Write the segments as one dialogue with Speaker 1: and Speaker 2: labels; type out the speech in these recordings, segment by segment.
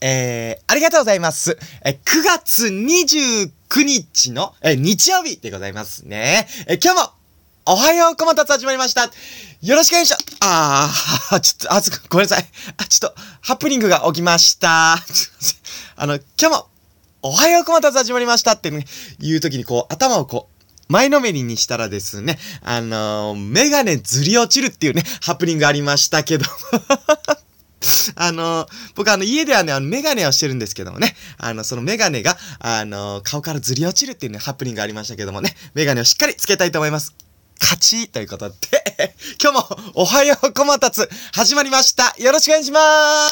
Speaker 1: えー、ありがとうございます。えー、9月29日の、えー、日曜日でございますね。えー、今日も、おはようこまたつ始まりました。よろしくお願いします。あー、ちょっと、あ、すごめんなさい。あ、ちょっと、ハプニングが起きました。あの、今日も、おはようこまたつ始まりましたってね、言うときにこう、頭をこう、前のめりにしたらですね、あのー、メガネずり落ちるっていうね、ハプニングありましたけど。あの、僕あの家ではね、あのメガネをしてるんですけどもね、あの、そのメガネが、あの、顔からずり落ちるっていうね、ハプニングがありましたけどもね、メガネをしっかりつけたいと思います。勝ちということで、今日もおはようこまたつ始まりました。よろしくお願いしまー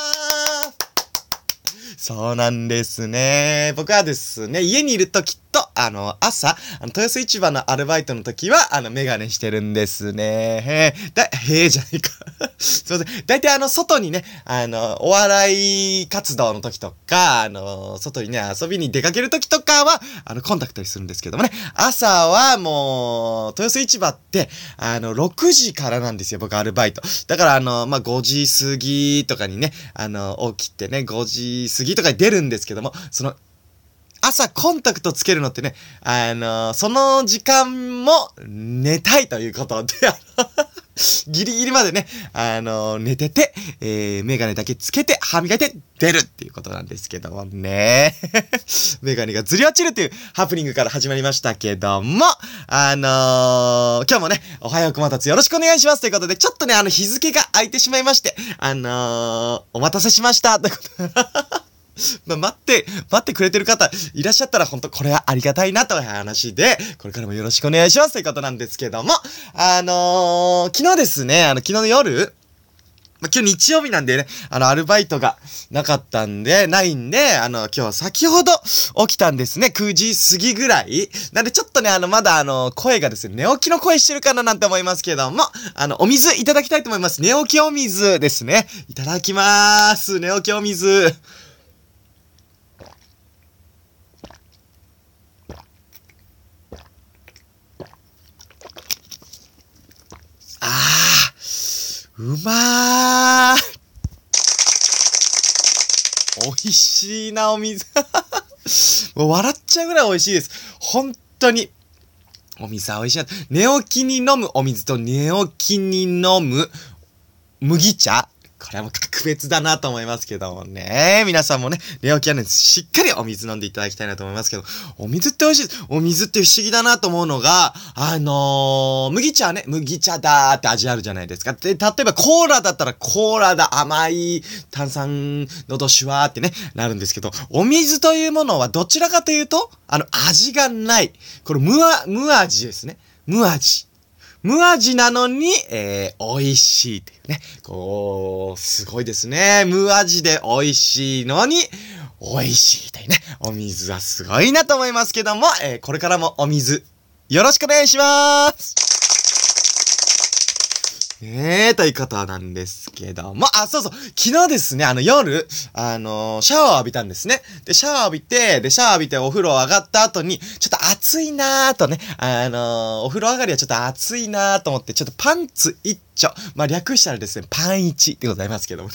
Speaker 1: すそうなんですね。僕はですね、家にいるときっと、あの、朝、あの豊洲市場のアルバイトの時は、あの、メガネしてるんですね。へえ、だ、へえじゃないか。すいません。だいたいあの、外にね、あの、お笑い活動の時とか、あの、外にね、遊びに出かける時とかは、あの、コンタクトにするんですけどもね、朝はもう、豊洲市場って、あの、6時からなんですよ、僕アルバイト。だからあの、まあ、5時過ぎとかにね、あの、起きてね、5時過ぎとかに出るんですけども、その、朝コンタクトつけるのってね、あのその時間も寝たいということで、ギリギリまでね、あの寝てて、えー、メガネだけつけて、歯磨いて出るっていうことなんですけどもね。メガネがずり落ちるっていうハプニングから始まりましたけども、あのー、今日もね、おはようこまたつよろしくお願いしますということで、ちょっとね、あの日付が空いてしまいまして、あのー、お待たせしましたということ まあ、待って、待ってくれてる方いらっしゃったら本当これはありがたいなという話で、これからもよろしくお願いしますということなんですけども、あのー、昨日ですね、あの、昨日の夜、まあ、今日日曜日なんでね、あの、アルバイトがなかったんで、ないんで、あの、今日先ほど起きたんですね。9時過ぎぐらい。なんでちょっとね、あの、まだあの、声がですね、寝起きの声してるかななんて思いますけども、あの、お水いただきたいと思います。寝起きお水ですね。いただきまーす。寝起きお水。うまー。美味しいな、お水。もう笑っちゃうぐらい美味しいです。本当に。お水は美味しい。寝起きに飲むお水と寝起きに飲む麦茶。これはもう格別だなと思いますけどもね。皆さんもね、寝起きはね、しっかりお水飲んでいただきたいなと思いますけど、お水って美味しいです。お水って不思議だなと思うのが、あのー、麦茶ね、麦茶だーって味あるじゃないですか。で、例えばコーラだったらコーラだ、甘い、炭酸、喉シュワーってね、なるんですけど、お水というものはどちらかというと、あの、味がない。これ無、無味ですね。無味。無味なのに、えー、美味しいっていうね。こう、すごいですね。無味で美味しいのに、美味しいというね。お水はすごいなと思いますけども、えー、これからもお水、よろしくお願いしますええ、ということなんですけども、あ、そうそう、昨日ですね、あの夜、あのー、シャワー浴びたんですね。で、シャワー浴びて、で、シャワー浴びてお風呂上がった後に、ちょっと暑いなーとね、あのー、お風呂上がりはちょっと暑いなーと思って、ちょっとパンツ一丁、まあ、略したらですね、パン一でございますけどもね。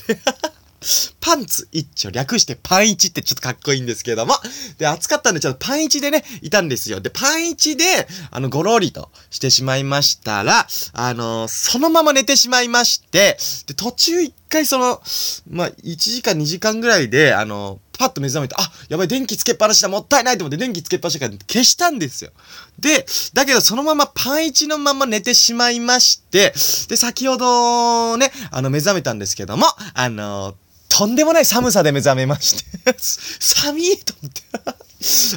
Speaker 1: パンツ一丁略してパン一ってちょっとかっこいいんですけども。で、暑かったんでちょっとパン一でね、いたんですよ。で、パン一で、あの、ごろりとしてしまいましたら、あのそのまま寝てしまいまして、で、途中一回その、まあ、1時間2時間ぐらいで、あのパッと目覚めて、あ、やばい、電気つけっぱなしだ、もったいないと思って電気つけっぱなしだから消したんですよ。で、だけどそのままパン一のまま寝てしまいまして、で、先ほどね、あの、目覚めたんですけども、あのとんでもない寒さで目覚めまして。寒いと思って。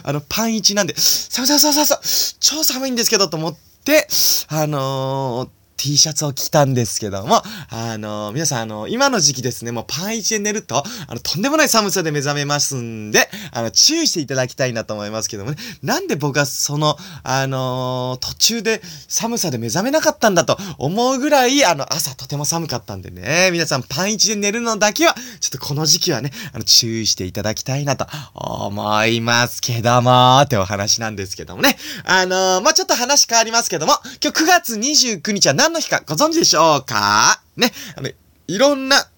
Speaker 1: あの、パン一なんで、寒さ寒さ寒さ、超寒いんですけどと思って、あのー T シャツを着たんですけども、あの皆さん、あの今の時期ですね、もうパン一で寝ると、あの、とんでもない寒さで目覚めますんで、あの、注意していただきたいなと思いますけどもね、なんで僕はその、あの途中で寒さで目覚めなかったんだと思うぐらい、あの、朝とても寒かったんでね、皆さんパン一で寝るのだけは、ちょっとこの時期はね、あの、注意していただきたいなと思いますけども、ってお話なんですけどもね、あのまあ、ちょっと話変わりますけども、今日9月29日は何の日かご存知でしょうか？ね、あの、いろんな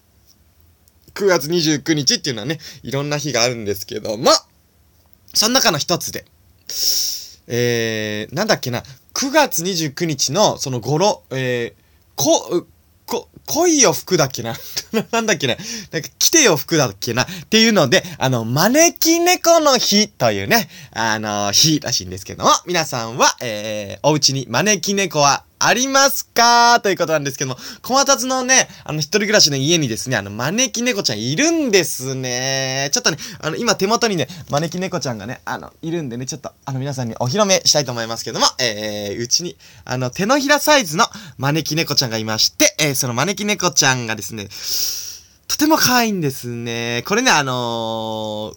Speaker 1: 9月29日っていうのはね、いろんな日があるんですけども、その中の一つで、えー、なんだっけな、9月29日のその語呂、えー、こ、こ、恋よ服だっけな？なんだっけな？なんか来てよ服だっけな？っていうので、あの、招き猫の日というね、あの、日らしいんですけども、皆さんは、えー、お家に招き猫はありますか？ということなんですけども、小松のね、あの、一人暮らしの家にですね、あの、招き猫ちゃんいるんですね。ちょっとね、あの、今手元にね、招き猫ちゃんがね、あの、いるんでね、ちょっと、あの、皆さんにお披露目したいと思いますけども、えー、うちに、あの、手のひらサイズの招き猫ちゃんがいまして、えー、その招き猫ちゃんがですね、とても可愛いんですね。これね、あのー、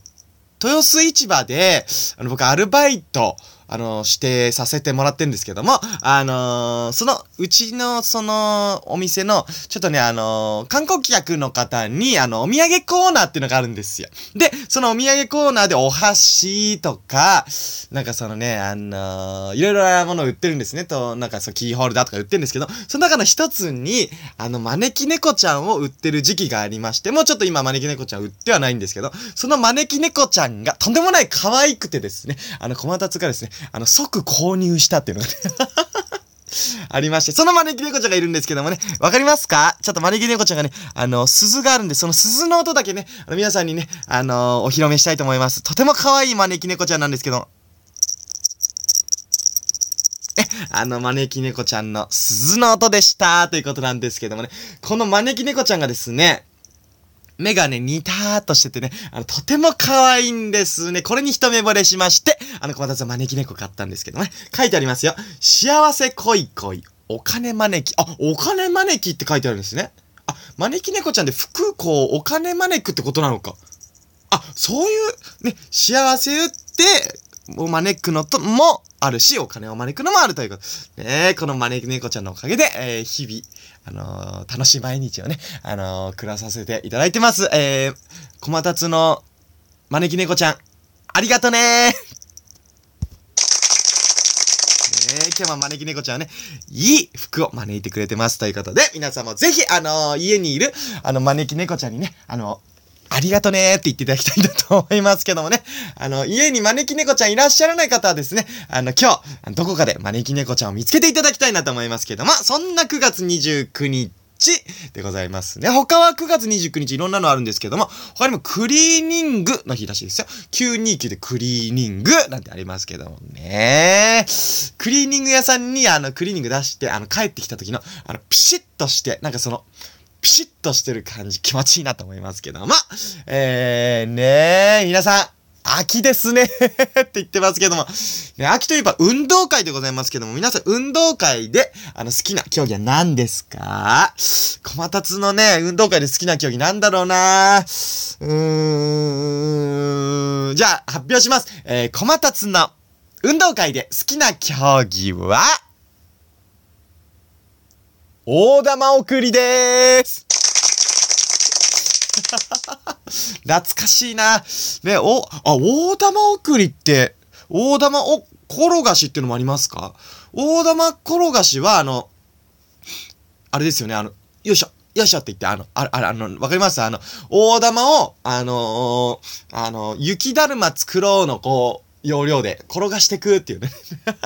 Speaker 1: 豊洲市場で、あの、僕アルバイト、あの、指定させてもらってんですけども、あのー、その、うちの、その、お店の、ちょっとね、あのー、観光客の方に、あの、お土産コーナーっていうのがあるんですよ。で、そのお土産コーナーでお箸とか、なんかそのね、あのー、いろいろなものを売ってるんですね。と、なんかそう、キーホルダーとか売ってるんですけど、その中の一つに、あの、招き猫ちゃんを売ってる時期がありまして、もうちょっと今招き猫ちゃん売ってはないんですけど、その招き猫ちゃんがとんでもない可愛くてですね、あの、小松がですね、あの、即購入したっていうのがね ありまして、その招き猫ちゃんがいるんですけどもね、わかりますか？ちょっと招き猫ちゃんがね、あの、鈴があるんで、その鈴の音だけね、あの皆さんにね、あのー、お披露目したいと思います。とても可愛い招き猫ちゃんなんですけど、え、あの招き猫ちゃんの鈴の音でした、ということなんですけどもね、この招き猫ちゃんがですね、目がね、ニターっとしててね、あの、とても可愛いんですね。これに一目惚れしまして、あの、小松さん招き猫買ったんですけどね。書いてありますよ。幸せ恋恋、お金招き。あ、お金招きって書いてあるんですね。あ、招き猫ちゃんで福こう、お金招くってことなのか。あ、そういう、ね、幸せって、を招くのともあるし、お金を招くのもあるということ。ねこの招き猫ちゃんのおかげで、えー、日々、あのー、楽しい毎日をね、あのー、暮らさせていただいてます。えー、小松つの招き猫ちゃん、ありがとねね今日も招き猫ちゃんはね、いい服を招いてくれてます。ということで、皆さんもぜひ、あのー、家にいる、あの、招き猫ちゃんにね、あのありがとねーって言っていただきたいんだと思いますけどもね。あの、家に招き猫ちゃんいらっしゃらない方はですね、あの、今日、どこかで招き猫ちゃんを見つけていただきたいなと思いますけども、そんな9月29日、でございますね。他は9月29日いろんなのあるんですけども、他にもクリーニングの日らしいですよ。929でクリーニングなんてありますけどもね。クリーニング屋さんにあのクリーニング出して、あの帰ってきた時の、あのピシッとして、なんかその、ピシッとしてる感じ気持ちいいなと思いますけども。えー、ねー、皆さん、秋ですね って言ってますけども。ね、秋といえば運動会でございますけども、皆さん運動会で、あの、好きな競技は何ですか？小松のね、運動会で好きな競技なんだろうなうーん。じゃあ、発表します。えー、小松の運動会で好きな競技は、大玉送りでーす 懐かしいな。ね、お、あ、大玉送りって、大玉お、転がしっていうのもありますか？大玉転がしは、あの、あれですよね、あの、よいしょ、よいしょって言って、あの、あれ、あ、あの、わかります？あの、大玉を、あのー、あの、雪だるま作ろうの、こう、要領で転がしてくっていうね。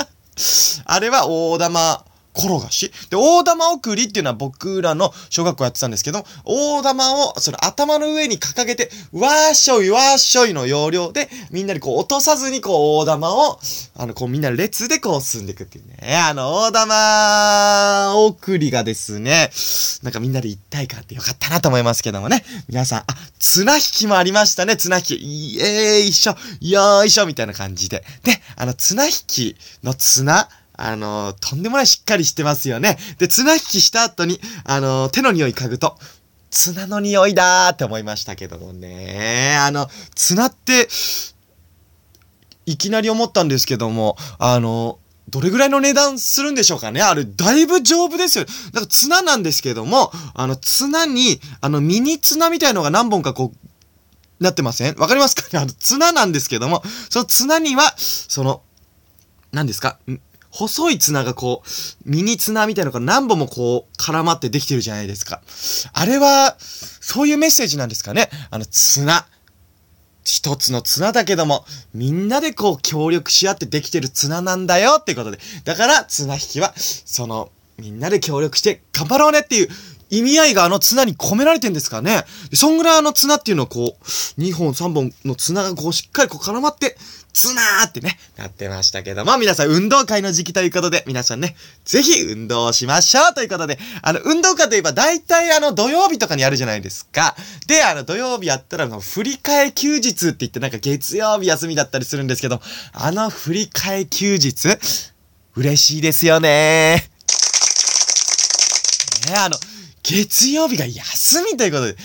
Speaker 1: あれは大玉転がしで、大玉送りっていうのは僕らの小学校やってたんですけど、大玉をその頭の上に掲げて、わーしょいわーしょいの要領で、みんなにこう落とさずにこう大玉を、あのこうみんな列でこう進んでいくっていうね。あの、大玉送りがですね、なんかみんなで一体感ってよかったなと思いますけどもね。皆さん、あ、綱引きもありましたね、綱引き。いえー、一緒、よーいしょ、みたいな感じで。で、あの、綱引きの綱、あの、とんでもないしっかりしてますよね。で、綱引きした後に、あの、手の匂い嗅ぐと、綱の匂いだーって思いましたけどもね。あの、綱って、いきなり思ったんですけども、あの、どれぐらいの値段するんでしょうかねあれ、だいぶ丈夫ですよ。なんか綱なんですけども、あの、綱に、あの、ミニ綱みたいのが何本かこう、なってません？わかりますかね？あの、綱なんですけども、その綱には、その、何ですか？細い綱がこう、ミニ綱みたいなのが何本もこう、絡まってできてるじゃないですか。あれは、そういうメッセージなんですかね。あの、綱。一つの綱だけども、みんなでこう協力し合ってできてる綱なんだよっていうことで。だから綱引きは、その、みんなで協力して頑張ろうねっていう意味合いがあの綱に込められてんですかね。そんぐらいあの綱っていうのはこう、2本3本の綱がこうしっかりこう絡まって、綱ーってね、なってましたけども、皆さん運動会の時期ということで、皆さんね、ぜひ運動しましょうということで、あの、運動会といえば大体あの土曜日とかにあるじゃないですか。で、あの土曜日やったらあの振り替え休日って言ってなんか月曜日休みだったりするんですけど、あの振り替え休日、嬉しいですよねね、あの、月曜日が休みということで、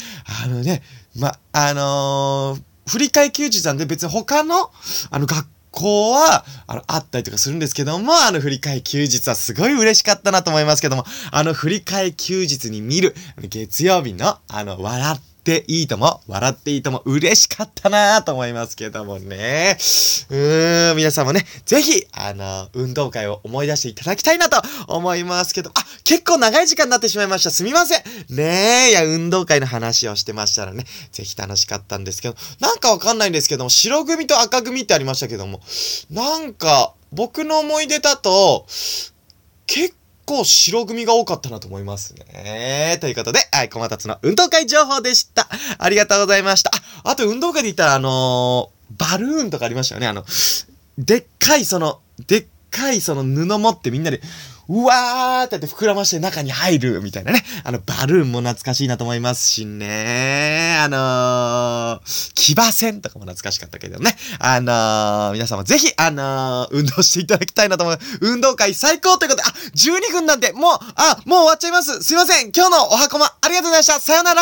Speaker 1: あのね、ま、あのー、振り替休日なんで別に他の、あの、学校は、あの、あったりとかするんですけども、あの、振り替休日はすごい嬉しかったなと思いますけども、あの、振り替休日に見る、月曜日の、あの、笑ってっていいとも、笑っていいとも、嬉しかったなと思いますけどもね。うーん、皆さんもね、ぜひ、あの、運動会を思い出していただきたいなと思いますけど、あ、結構長い時間になってしまいました。すみません。ねえ、いや、運動会の話をしてましたらね、ぜひ楽しかったんですけど、なんかわかんないんですけども、白組と赤組ってありましたけども、なんか、僕の思い出だと、結構白組が多かったなと思いますね。ということで、はい、小松の運動会情報でした。ありがとうございました。あ、あと運動会で言ったら、あのー、バルーンとかありましたよね。あの、でっかいその、でっかいその布持ってみんなで、うわーってやって膨らまして中に入るみたいなね。あの、バルーンも懐かしいなと思いますしね。あのー、騎馬戦とかも懐かしかったけどね。あのー、皆様ぜひ、あのー、運動していただきたいなと思う。運動会最高ということで、あ、12分なんで、もう、あ、もう終わっちゃいます。すいません。今日のおはこま、ありがとうございました。さよなら